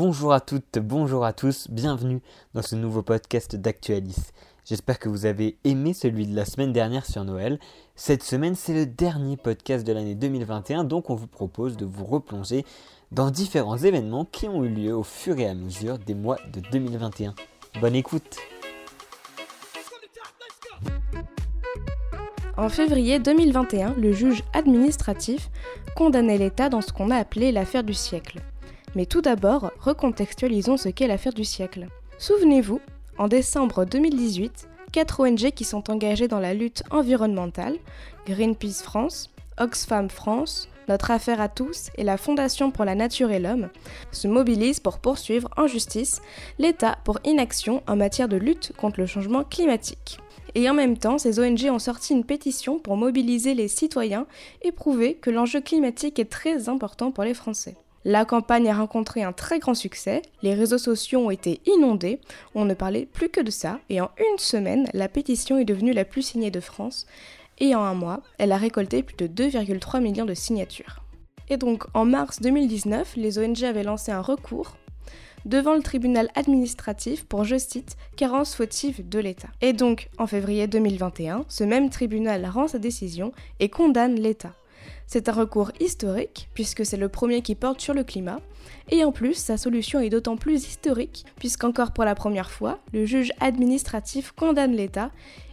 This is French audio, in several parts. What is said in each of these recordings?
Bonjour à toutes, bonjour à tous, bienvenue dans ce nouveau podcast d'Actualis. J'espère que vous avez aimé celui de la semaine dernière sur Noël. Cette semaine, c'est le dernier podcast de l'année 2021, donc on vous propose de vous replonger dans différents événements qui ont eu lieu au fur et à mesure des mois de 2021. Bonne écoute En février 2021, le juge administratif condamnait l'État dans ce qu'on a appelé l'affaire du siècle. Mais tout d'abord, recontextualisons ce qu'est l'affaire du siècle. Souvenez-vous, en décembre 2018, quatre ONG qui sont engagées dans la lutte environnementale, Greenpeace France, Oxfam France, Notre Affaire à tous et la Fondation pour la Nature et l'Homme, se mobilisent pour poursuivre en justice l'État pour inaction en matière de lutte contre le changement climatique. Et en même temps, ces ONG ont sorti une pétition pour mobiliser les citoyens et prouver que l'enjeu climatique est très important pour les Français. La campagne a rencontré un très grand succès, les réseaux sociaux ont été inondés, on ne parlait plus que de ça, et en une semaine, la pétition est devenue la plus signée de France, et en un mois, elle a récolté plus de 2,3 millions de signatures. Et donc, en mars 2019, les ONG avaient lancé un recours devant le tribunal administratif pour, je cite, carence fautive de l'État. Et donc, en février 2021, ce même tribunal rend sa décision et condamne l'État. C'est un recours historique, puisque c'est le premier qui porte sur le climat, et en plus, sa solution est d'autant plus historique, puisqu'encore pour la première fois, le juge administratif condamne l'État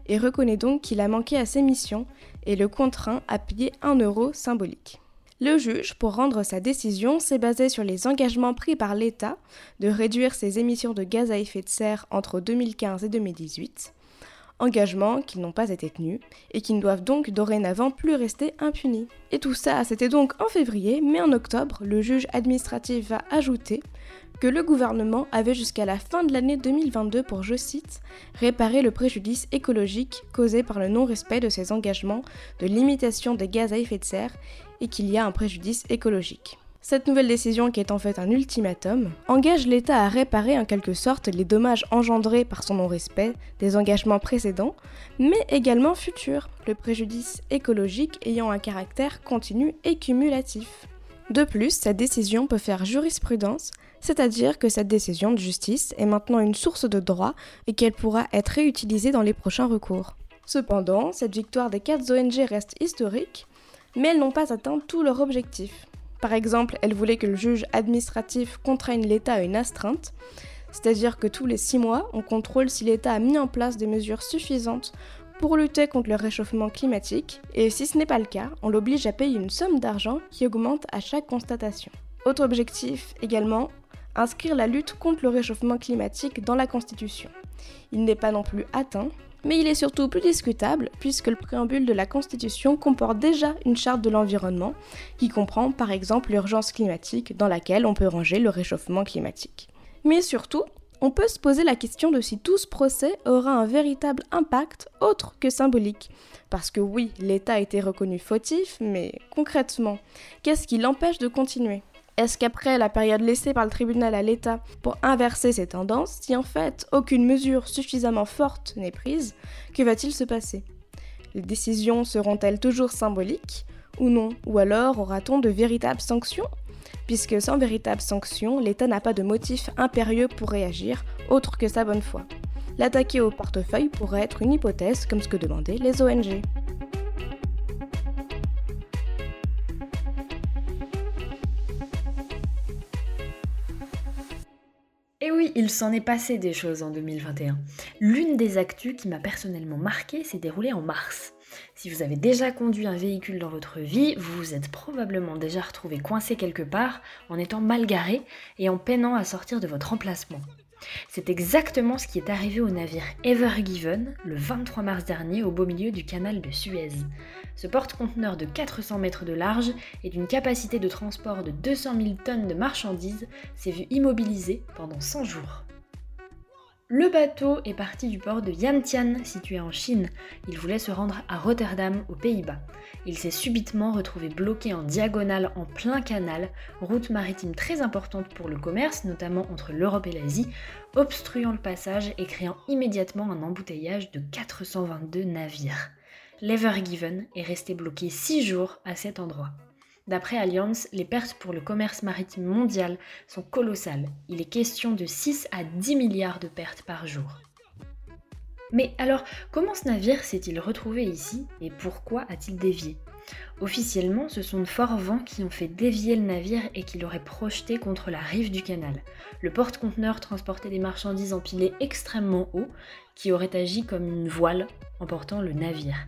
et reconnaît donc qu'il a manqué à ses missions et le contraint à payer un euro symbolique. Le juge, pour rendre sa décision, s'est basé sur les engagements pris par l'État de réduire ses émissions de gaz à effet de serre entre 2015 et 2018, engagements qui n'ont pas été tenus et qui ne doivent donc dorénavant plus rester impunis. Et tout ça, c'était donc en février, mais en octobre, le juge administratif va ajouter que le gouvernement avait jusqu'à la fin de l'année 2022 pour, je cite, réparer le préjudice écologique causé par le non-respect de ses engagements de limitation des gaz à effet de serre et qu'il y a un préjudice écologique. Cette nouvelle décision, qui est en fait un ultimatum, engage l'État à réparer en quelque sorte les dommages engendrés par son non-respect des engagements précédents, mais également futurs, le préjudice écologique ayant un caractère continu et cumulatif. De plus, cette décision peut faire jurisprudence, c'est-à-dire que cette décision de justice est maintenant une source de droit et qu'elle pourra être réutilisée dans les prochains recours. Cependant, cette victoire des quatre ONG reste historique, mais elles n'ont pas atteint tout leur objectif. Par exemple, elles voulaient que le juge administratif contraigne l'État à une astreinte, c'est-à-dire que tous les six mois, on contrôle si l'État a mis en place des mesures suffisantes pour lutter contre le réchauffement climatique, et si ce n'est pas le cas, on l'oblige à payer une somme d'argent qui augmente à chaque constatation. Autre objectif également, inscrire la lutte contre le réchauffement climatique dans la Constitution. Il n'est pas non plus atteint, mais il est surtout plus discutable puisque le préambule de la Constitution comporte déjà une charte de l'environnement qui comprend par exemple l'urgence climatique dans laquelle on peut ranger le réchauffement climatique. Mais surtout, on peut se poser la question de si tout ce procès aura un véritable impact autre que symbolique. Parce que oui, l'État a été reconnu fautif, mais concrètement, qu'est-ce qui l'empêche de continuer? Est-ce qu'après la période laissée par le tribunal à l'État pour inverser ces tendances, si en fait aucune mesure suffisamment forte n'est prise, que va-t-il se passer? Les décisions seront-elles toujours symboliques ou non? Ou alors aura-t-on de véritables sanctions? Puisque sans véritable sanction, l'État n'a pas de motif impérieux pour réagir, autre que sa bonne foi. L'attaquer au portefeuille pourrait être une hypothèse comme ce que demandaient les ONG. Il s'en est passé des choses en 2021. L'une des actus qui m'a personnellement marqué s'est déroulée en mars. Si vous avez déjà conduit un véhicule dans votre vie, vous vous êtes probablement déjà retrouvé coincé quelque part en étant mal garé et en peinant à sortir de votre emplacement. C'est exactement ce qui est arrivé au navire Ever Given le 23 mars dernier au beau milieu du canal de Suez. Ce porte-conteneur de 400 mètres de large et d'une capacité de transport de 200 000 tonnes de marchandises s'est vu immobilisé pendant 100 jours. Le bateau est parti du port de Yantian, situé en Chine. Il voulait se rendre à Rotterdam, aux Pays-Bas. Il s'est subitement retrouvé bloqué en diagonale en plein canal, route maritime très importante pour le commerce, notamment entre l'Europe et l'Asie, obstruant le passage et créant immédiatement un embouteillage de 422 navires. L'Ever Given est resté bloqué 6 jours à cet endroit. D'après Allianz, les pertes pour le commerce maritime mondial sont colossales. Il est question de 6 à 10 milliards de pertes par jour. Mais alors, comment ce navire s'est-il retrouvé ici et pourquoi a-t-il dévié? Officiellement, ce sont de forts vents qui ont fait dévier le navire et qui l'auraient projeté contre la rive du canal. Le porte-conteneur transportait des marchandises empilées extrêmement haut, qui auraient agi comme une voile emportant le navire.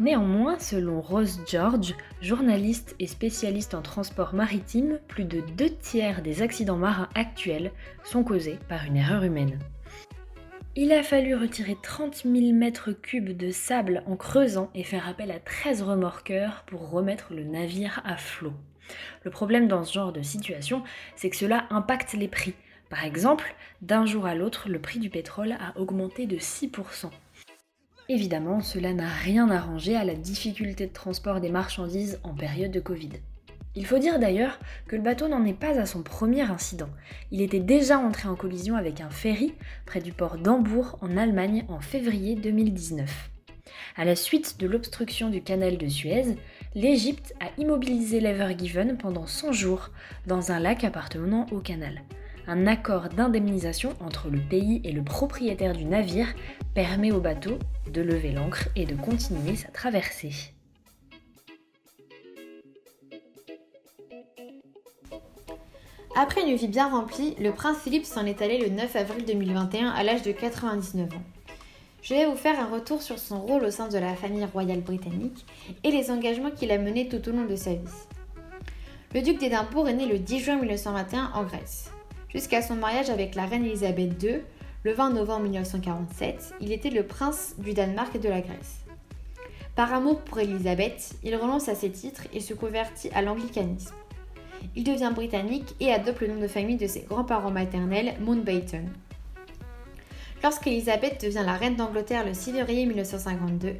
Néanmoins, selon Rose George, journaliste et spécialiste en transport maritime, plus de deux tiers des accidents marins actuels sont causés par une erreur humaine. Il a fallu retirer 30 000 mètres cubes de sable en creusant et faire appel à 13 remorqueurs pour remettre le navire à flot. Le problème dans ce genre de situation, c'est que cela impacte les prix. Par exemple, d'un jour à l'autre, le prix du pétrole a augmenté de 6%. Évidemment, cela n'a rien arrangé à la difficulté de transport des marchandises en période de Covid. Il faut dire d'ailleurs que le bateau n'en est pas à son premier incident. Il était déjà entré en collision avec un ferry près du port d'Hambourg en Allemagne en février 2019. À la suite de l'obstruction du canal de Suez, l'Égypte a immobilisé l'Ever Given pendant 100 jours dans un lac appartenant au canal. Un accord d'indemnisation entre le pays et le propriétaire du navire permet au bateau de lever l'ancre et de continuer sa traversée. Après une vie bien remplie, le prince Philippe s'en est allé le 9 avril 2021 à l'âge de 99 ans. Je vais vous faire un retour sur son rôle au sein de la famille royale britannique et les engagements qu'il a menés tout au long de sa vie. Le duc d'Édimbourg est né le 10 juin 1921 en Grèce. Jusqu'à son mariage avec la reine Elisabeth II, le 20 novembre 1947, il était le prince du Danemark et de la Grèce. Par amour pour Elisabeth, il renonce à ses titres et se convertit à l'anglicanisme. Il devient britannique et adopte le nom de famille de ses grands-parents maternels, Mountbatten. Lorsqu'Elisabeth devient la reine d'Angleterre le 6 février 1952,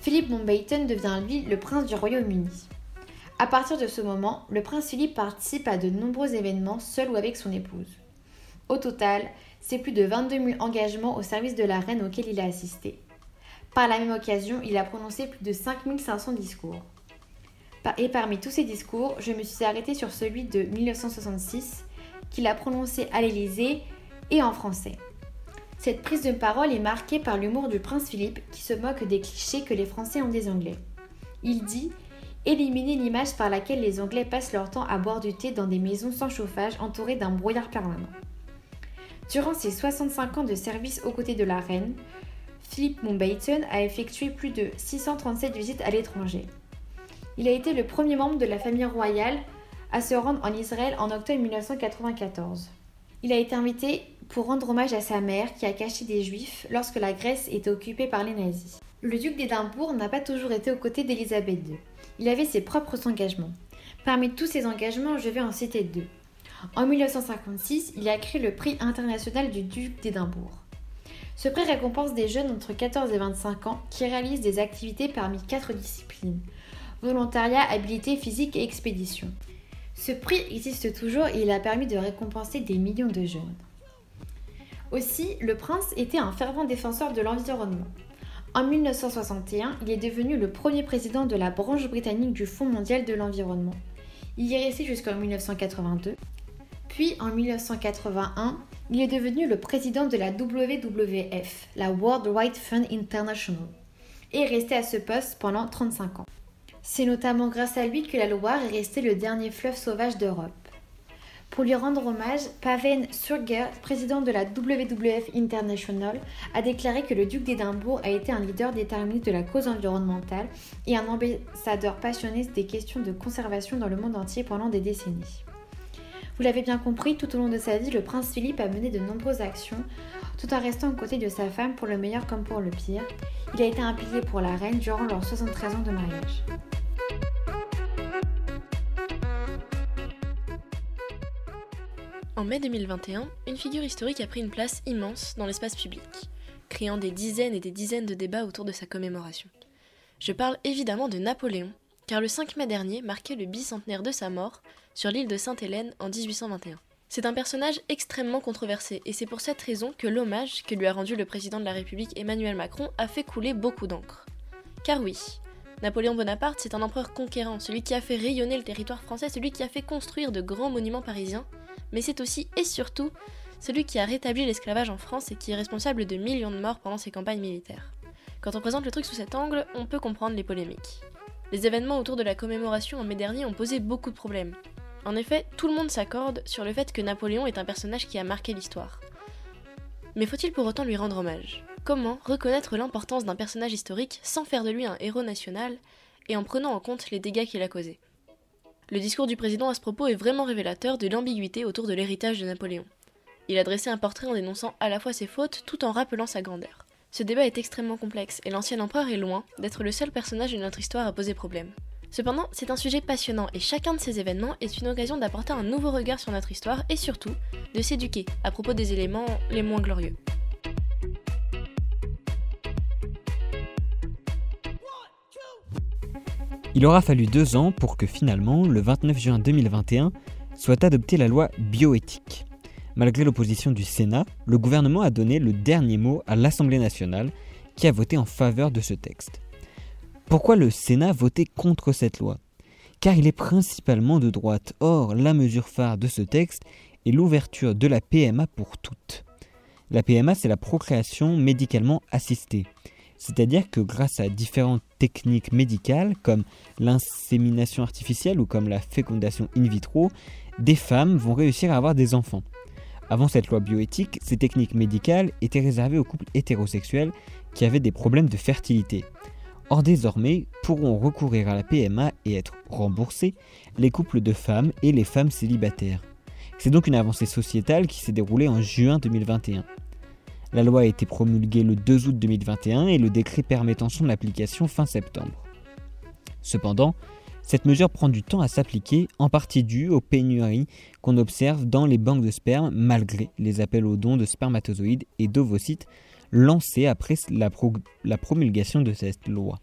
Philippe Mountbatten devient lui le prince du Royaume-Uni. À partir de ce moment, le prince Philippe participe à de nombreux événements seul ou avec son épouse. Au total, c'est plus de 22 000 engagements au service de la reine auxquels il a assisté. Par la même occasion, il a prononcé plus de 5 500 discours. Et parmi tous ces discours, je me suis arrêtée sur celui de 1966 qu'il a prononcé à l'Élysée et en français. Cette prise de parole est marquée par l'humour du prince Philippe qui se moque des clichés que les Français ont des Anglais. Il dit Éliminer l'image par laquelle les Anglais passent leur temps à boire du thé dans des maisons sans chauffage entourées d'un brouillard permanent. Durant ses 65 ans de service aux côtés de la reine, Philippe Mountbatten a effectué plus de 637 visites à l'étranger. Il a été le premier membre de la famille royale à se rendre en Israël en octobre 1994. Il a été invité pour rendre hommage à sa mère qui a caché des juifs lorsque la Grèce était occupée par les nazis. Le duc d'Édimbourg n'a pas toujours été aux côtés d'Élisabeth II. Il avait ses propres engagements. Parmi tous ces engagements, je vais en citer deux. En 1956, il a créé le prix international du duc d'Édimbourg. Ce prix récompense des jeunes entre 14 et 25 ans qui réalisent des activités parmi quatre disciplines volontariat, habilité physique et expédition. Ce prix existe toujours et il a permis de récompenser des millions de jeunes. Aussi, le prince était un fervent défenseur de l'environnement. En 1961, il est devenu le premier président de la branche britannique du Fonds mondial de l'environnement. Il y est resté jusqu'en 1982. Puis en 1981, il est devenu le président de la WWF, la World Wide Fund International, et est resté à ce poste pendant 35 ans. C'est notamment grâce à lui que la Loire est restée le dernier fleuve sauvage d'Europe. Pour lui rendre hommage, Paven Surger, président de la WWF International, a déclaré que le duc d'Édimbourg a été un leader déterminé de la cause environnementale et un ambassadeur passionné des questions de conservation dans le monde entier pendant des décennies. Vous l'avez bien compris, tout au long de sa vie, le prince Philippe a mené de nombreuses actions, tout en restant aux côtés de sa femme pour le meilleur comme pour le pire. Il a été un pilier pour la reine durant leurs 73 ans de mariage. En mai 2021, une figure historique a pris une place immense dans l'espace public, créant des dizaines et des dizaines de débats autour de sa commémoration. Je parle évidemment de Napoléon, car le 5 mai dernier marquait le bicentenaire de sa mort sur l'île de Sainte-Hélène en 1821. C'est un personnage extrêmement controversé et c'est pour cette raison que l'hommage que lui a rendu le président de la République Emmanuel Macron a fait couler beaucoup d'encre. Car oui, Napoléon Bonaparte, c'est un empereur conquérant, celui qui a fait rayonner le territoire français, celui qui a fait construire de grands monuments parisiens, mais c'est aussi et surtout celui qui a rétabli l'esclavage en France et qui est responsable de millions de morts pendant ses campagnes militaires. Quand on présente le truc sous cet angle, on peut comprendre les polémiques. Les événements autour de la commémoration en mai dernier ont posé beaucoup de problèmes. En effet, tout le monde s'accorde sur le fait que Napoléon est un personnage qui a marqué l'histoire. Mais faut-il pour autant lui rendre hommage? Comment reconnaître l'importance d'un personnage historique sans faire de lui un héros national et en prenant en compte les dégâts qu'il a causés? Le discours du président à ce propos est vraiment révélateur de l'ambiguïté autour de l'héritage de Napoléon. Il a dressé un portrait en dénonçant à la fois ses fautes tout en rappelant sa grandeur. Ce débat est extrêmement complexe et l'ancien empereur est loin d'être le seul personnage de notre histoire à poser problème. Cependant, c'est un sujet passionnant et chacun de ces événements est une occasion d'apporter un nouveau regard sur notre histoire et surtout de s'éduquer à propos des éléments les moins glorieux. Il aura fallu deux ans pour que finalement, le 29 juin 2021, soit adoptée la loi bioéthique. Malgré l'opposition du Sénat, le gouvernement a donné le dernier mot à l'Assemblée nationale qui a voté en faveur de ce texte. Pourquoi le Sénat votait contre cette loi? Car il est principalement de droite. Or, la mesure phare de ce texte est l'ouverture de la PMA pour toutes. La PMA, c'est la procréation médicalement assistée. C'est-à-dire que grâce à différentes techniques médicales comme l'insémination artificielle ou comme la fécondation in vitro, des femmes vont réussir à avoir des enfants. Avant cette loi bioéthique, ces techniques médicales étaient réservées aux couples hétérosexuels qui avaient des problèmes de fertilité. Or désormais pourront recourir à la PMA et être remboursés les couples de femmes et les femmes célibataires. C'est donc une avancée sociétale qui s'est déroulée en juin 2021. La loi a été promulguée le 2 août 2021 et le décret permettant son application fin septembre. Cependant, cette mesure prend du temps à s'appliquer, en partie due aux pénuries qu'on observe dans les banques de sperme malgré les appels aux dons de spermatozoïdes et d'ovocytes lancé après la, promulgation de cette loi.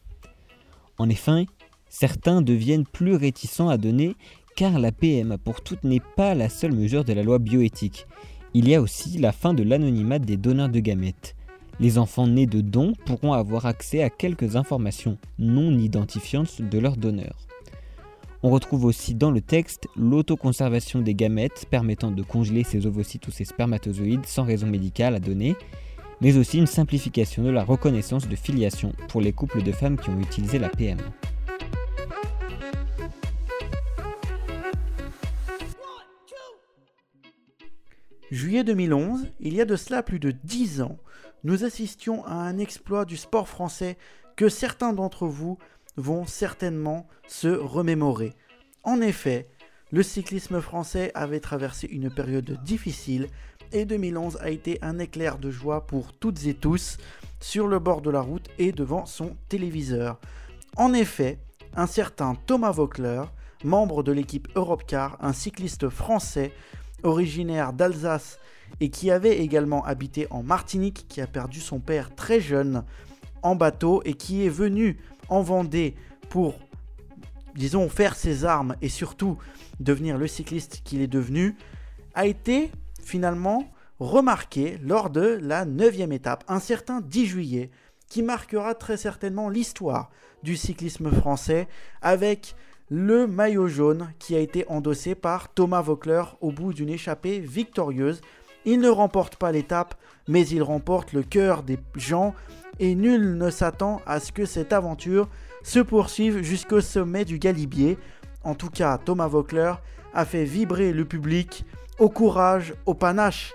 En effet, certains deviennent plus réticents à donner car la PMA pour toutes n'est pas la seule mesure de la loi bioéthique. Il y a aussi la fin de l'anonymat des donneurs de gamètes. Les enfants nés de dons pourront avoir accès à quelques informations non identifiantes de leurs donneurs. On retrouve aussi dans le texte l'autoconservation des gamètes permettant de congeler ces ovocytes ou ces spermatozoïdes sans raison médicale à donner mais aussi une simplification de la reconnaissance de filiation pour les couples de femmes qui ont utilisé la PM. Juillet 2011, il y a de cela plus de 10 ans, nous assistions à un exploit du sport français que certains d'entre vous vont certainement se remémorer. En effet, le cyclisme français avait traversé une période difficile et 2011 a été un éclair de joie pour toutes et tous sur le bord de la route et devant son téléviseur. En effet, un certain Thomas Vockler, membre de l'équipe Europcar, un cycliste français originaire d'Alsace et qui avait également habité en Martinique, qui a perdu son père très jeune en bateau et qui est venu en Vendée pour, disons, faire ses armes et surtout devenir le cycliste qu'il est devenu, a été finalement remarqué lors de la neuvième étape, un certain 10 juillet, qui marquera très certainement l'histoire du cyclisme français avec le maillot jaune qui a été endossé par Thomas Vockler au bout d'une échappée victorieuse. Il ne remporte pas l'étape, mais il remporte le cœur des gens et nul ne s'attend à ce que cette aventure se poursuive jusqu'au sommet du Galibier. En tout cas, Thomas Vockler a fait vibrer le public au courage, au panache,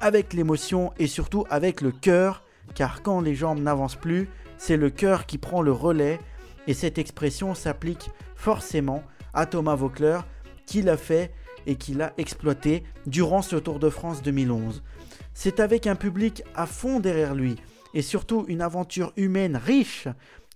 avec l'émotion et surtout avec le cœur, car quand les jambes n'avancent plus, c'est le cœur qui prend le relais, et cette expression s'applique forcément à Thomas Vaucler, qui l'a fait et qui l'a exploité durant ce Tour de France 2011. C'est avec un public à fond derrière lui, et surtout une aventure humaine riche,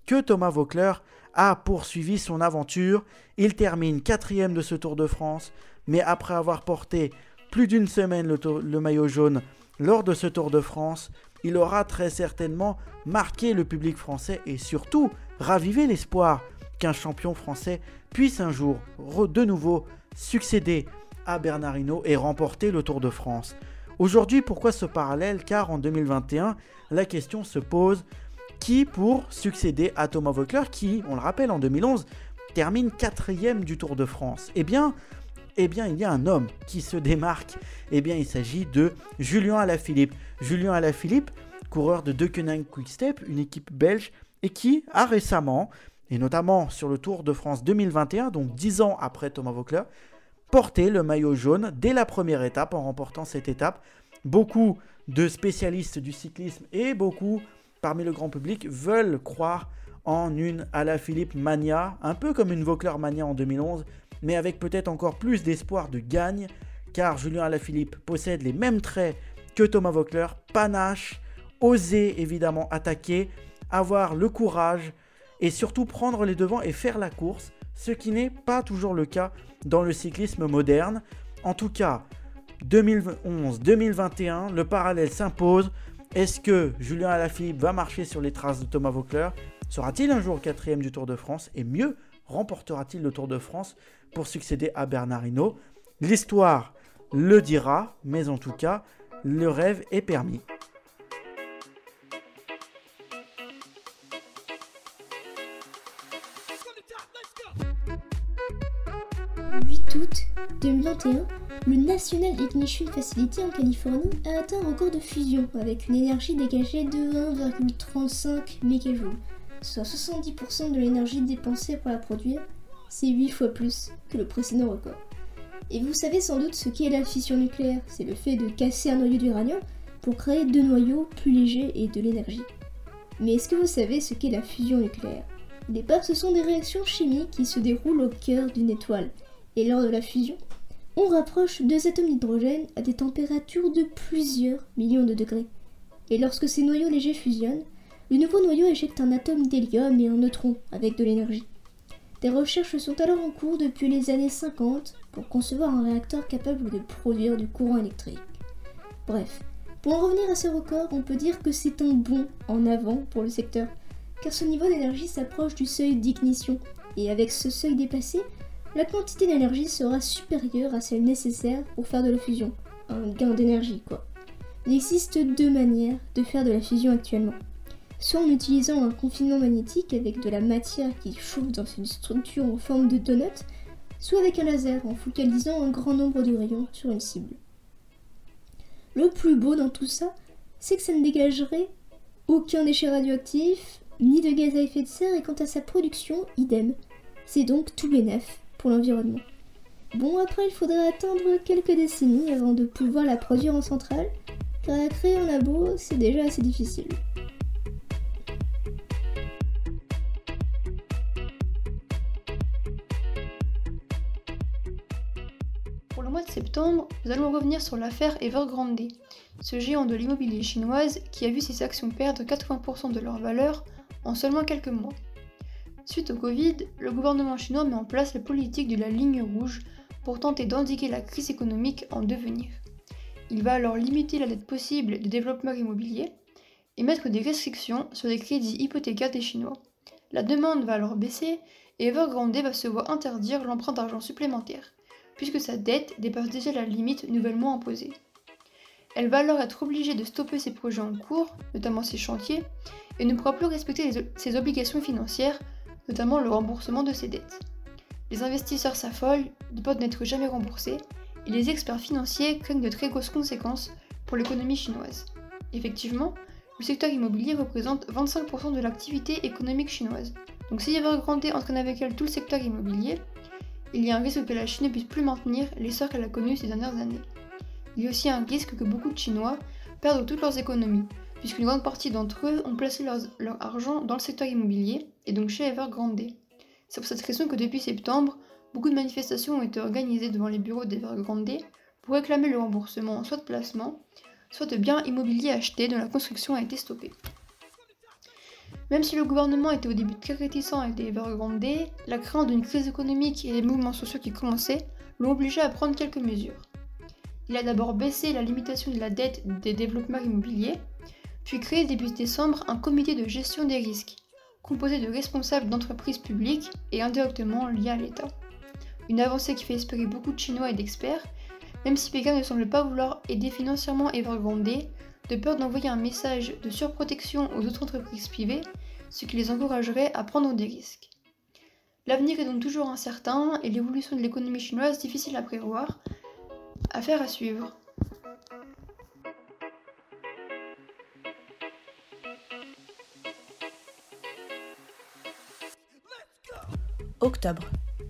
que Thomas Vaucler a poursuivi son aventure. Il termine quatrième de ce Tour de France, mais après avoir porté plus d'une semaine le, maillot jaune lors de ce Tour de France, il aura très certainement marqué le public français et surtout ravivé l'espoir qu'un champion français puisse un jour de nouveau succéder à Bernard et remporter le Tour de France. Aujourd'hui, pourquoi ce parallèle? Car en 2021, la question se pose qui pour succéder à Thomas Voeckler qui, on le rappelle, en 2011 termine quatrième du Tour de France? Eh bien, eh bien, il y a un homme qui se démarque. Eh bien, il s'agit de Julien Alaphilippe. Julien Alaphilippe, coureur de Deceuninck Quickstep, une équipe belge, et qui a récemment, et notamment sur le Tour de France 2021, donc dix ans après Thomas Voeckler, porté le maillot jaune dès la première étape en remportant cette étape. Beaucoup de spécialistes du cyclisme et beaucoup parmi le grand public veulent croire en une Alaphilippe mania, un peu comme une Vauclair mania en 2011, mais avec peut-être encore plus d'espoir de gagne, car Julien Alaphilippe possède les mêmes traits que Thomas Vaucler, panache, oser évidemment attaquer, avoir le courage et surtout prendre les devants et faire la course, ce qui n'est pas toujours le cas dans le cyclisme moderne. En tout cas, 2011-2021, le parallèle s'impose. Est-ce que Julien Alaphilippe va marcher sur les traces de Thomas Vaucler Sera-t-il un jour quatrième du Tour de France? Et mieux, remportera-t-il le Tour de France pour succéder à Bernard Hinault? L'histoire le dira, mais en tout cas, le rêve est permis. 2021, le National Ignition Facility en Californie a atteint un record de fusion avec une énergie dégagée de 1,35 MJ, soit 70% de l'énergie dépensée pour la produire. C'est 8 fois plus que le précédent record. Et vous savez sans doute ce qu'est la fission nucléaire, c'est le fait de casser un noyau d'uranium pour créer deux noyaux plus légers et de l'énergie. Mais est-ce que vous savez ce qu'est la fusion nucléaire? Au départ, ce sont des réactions chimiques qui se déroulent au cœur d'une étoile, et lors de la fusion, on rapproche deux atomes d'hydrogène à des températures de plusieurs millions de degrés. Et lorsque ces noyaux légers fusionnent, le nouveau noyau éjecte un atome d'hélium et un neutron avec de l'énergie. Des recherches sont alors en cours depuis les années 50 pour concevoir un réacteur capable de produire du courant électrique. Bref, pour en revenir à ce record, on peut dire que c'est un bond en avant pour le secteur, car ce niveau d'énergie s'approche du seuil d'ignition, et avec ce seuil dépassé, la quantité d'énergie sera supérieure à celle nécessaire pour faire de la fusion. Un gain d'énergie, quoi. Il existe deux manières de faire de la fusion actuellement. Soit en utilisant un confinement magnétique avec de la matière qui chauffe dans une structure en forme de donut, soit avec un laser en focalisant un grand nombre de rayons sur une cible. Le plus beau dans tout ça, c'est que ça ne dégagerait aucun déchet radioactif, ni de gaz à effet de serre, et quant à sa production, idem. C'est donc tout bénef l'environnement. Bon, après, il faudrait attendre quelques décennies avant de pouvoir la produire en centrale, car la créer en labo, c'est déjà assez difficile. Pour le mois de septembre, nous allons revenir sur l'affaire Evergrande, ce géant de l'immobilier chinoise qui a vu ses actions perdre 80% de leur valeur en seulement quelques mois. Suite au Covid, le gouvernement chinois met en place la politique de la ligne rouge pour tenter d'indiquer la crise économique en devenir. Il va alors limiter la dette possible des développeurs immobiliers et mettre des restrictions sur les crédits hypothécaires des Chinois. La demande va alors baisser et Evergrande va se voir interdire l'emprunt d'argent supplémentaire, puisque sa dette dépasse déjà la limite nouvellement imposée. Elle va alors être obligée de stopper ses projets en cours, notamment ses chantiers, et ne pourra plus respecter ses obligations financières notamment le remboursement de ses dettes. Les investisseurs s'affolent de peur n'être jamais remboursés, et les experts financiers craignent de très grosses conséquences pour l'économie chinoise. Effectivement, le secteur immobilier représente 25% de l'activité économique chinoise. Donc si Evergrande entraîne avec elle tout le secteur immobilier, il y a un risque que la Chine ne puisse plus maintenir l'essor qu'elle a connu ces dernières années. Il y a aussi un risque que beaucoup de Chinois perdent toutes leurs économies, puisqu'une grande partie d'entre eux ont placé leur, argent dans le secteur immobilier, et donc chez Evergrande. C'est pour cette raison que depuis septembre, beaucoup de manifestations ont été organisées devant les bureaux d'Evergrande pour réclamer le remboursement soit de placement, soit de biens immobiliers achetés dont la construction a été stoppée. Même si le gouvernement était au début très réticent avec Evergrande, la crainte d'une crise économique et les mouvements sociaux qui commençaient l'ont obligé à prendre quelques mesures. Il a d'abord baissé la limitation de la dette des développements immobiliers, puis créé début décembre un comité de gestion des risques, composé de responsables d'entreprises publiques et indirectement liés à l'État. Une avancée qui fait espérer beaucoup de Chinois et d'experts, même si Pékin ne semble pas vouloir aider financièrement Evergrande de peur d'envoyer un message de surprotection aux autres entreprises privées, ce qui les encouragerait à prendre des risques. L'avenir est donc toujours incertain et l'évolution de l'économie chinoise difficile à prévoir. Affaire à suivre. Octobre,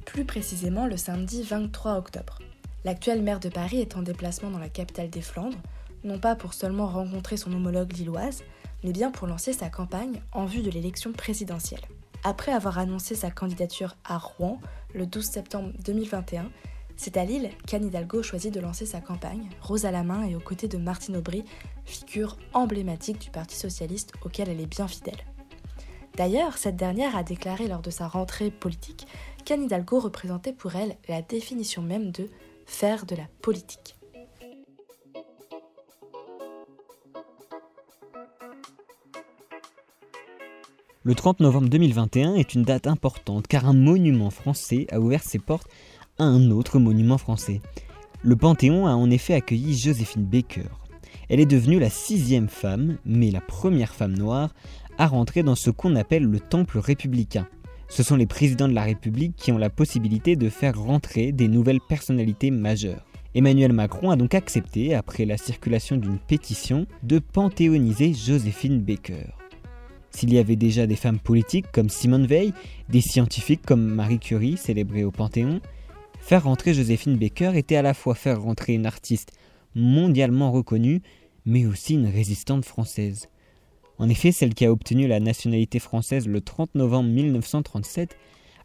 plus précisément le samedi 23 octobre. L'actuel maire de Paris est en déplacement dans la capitale des Flandres, non pas pour seulement rencontrer son homologue lilloise, mais bien pour lancer sa campagne en vue de l'élection présidentielle. Après avoir annoncé sa candidature à Rouen le 12 septembre 2021, c'est à Lille qu'Anne Hidalgo choisit de lancer sa campagne, rose à la main et aux côtés de Martine Aubry, figure emblématique du Parti socialiste auquel elle est bien fidèle. D'ailleurs, cette dernière a déclaré lors de sa rentrée politique qu'Anne Hidalgo représentait pour elle la définition même de faire de la politique. Le 30 novembre 2021 est une date importante car un monument français a ouvert ses portes à un autre monument français. Le Panthéon a en effet accueilli Joséphine Baker. Elle est devenue la sixième femme, mais la première femme noire, à rentrer dans ce qu'on appelle le temple républicain. Ce sont les présidents de la République qui ont la possibilité de faire rentrer des nouvelles personnalités majeures. Emmanuel Macron a donc accepté, après la circulation d'une pétition, de panthéoniser Joséphine Baker. S'il y avait déjà des femmes politiques comme Simone Veil, des scientifiques comme Marie Curie célébrées au Panthéon, faire rentrer Joséphine Baker était à la fois faire rentrer une artiste mondialement reconnue, mais aussi une résistante française. En effet, celle qui a obtenu la nationalité française le 30 novembre 1937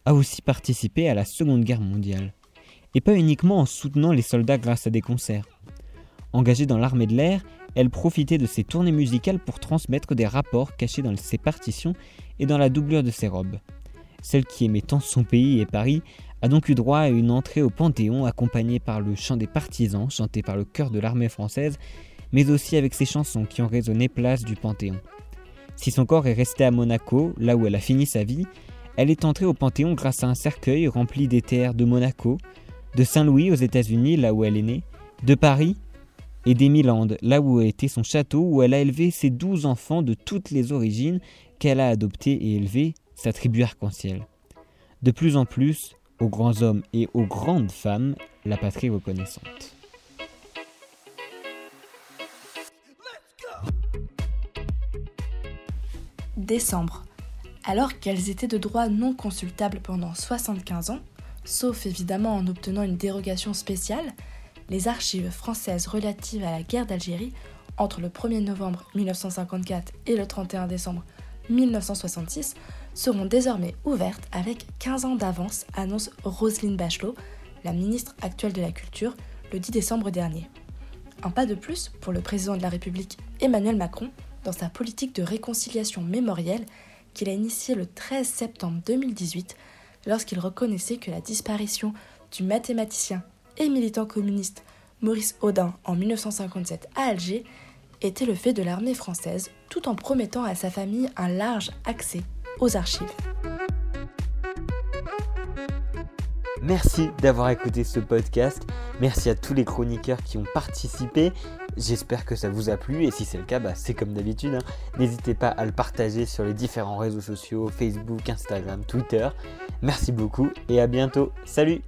a aussi participé à la Seconde Guerre mondiale. Et pas uniquement en soutenant les soldats grâce à des concerts. Engagée dans l'armée de l'air, elle profitait de ses tournées musicales pour transmettre des rapports cachés dans ses partitions et dans la doublure de ses robes. Celle qui aimait tant son pays et Paris a donc eu droit à une entrée au Panthéon accompagnée par le chant des partisans chanté par le chœur de l'armée française, mais aussi avec ses chansons qui ont résonné place du Panthéon. Si son corps est resté à Monaco, là où elle a fini sa vie, elle est entrée au Panthéon grâce à un cercueil rempli des terres de Monaco, de Saint-Louis aux États-Unis, là où elle est née, de Paris et d'Emiland, là où était son château, où elle a élevé ses douze enfants de toutes les origines qu'elle a adoptés et élevés, sa tribu arc-en-ciel. De plus en plus, aux grands hommes et aux grandes femmes, la patrie reconnaissante. Décembre. Alors qu'elles étaient de droit non consultables pendant 75 ans, sauf évidemment en obtenant une dérogation spéciale, les archives françaises relatives à la guerre d'Algérie entre le 1er novembre 1954 et le 31 décembre 1966 seront désormais ouvertes avec 15 ans d'avance, annonce Roselyne Bachelot, la ministre actuelle de la Culture, le 10 décembre dernier. Un pas de plus pour le président de la République Emmanuel Macron, dans sa politique de réconciliation mémorielle qu'il a initiée le 13 septembre 2018 lorsqu'il reconnaissait que la disparition du mathématicien et militant communiste Maurice Audin en 1957 à Alger était le fait de l'armée française tout en promettant à sa famille un large accès aux archives. Merci d'avoir écouté ce podcast. Merci à tous les chroniqueurs qui ont participé. J'espère que ça vous a plu et si c'est le cas, bah, c'est comme d'habitude. Hein. N'hésitez pas à le partager sur les différents réseaux sociaux, Facebook, Instagram, Twitter. Merci beaucoup et à bientôt. Salut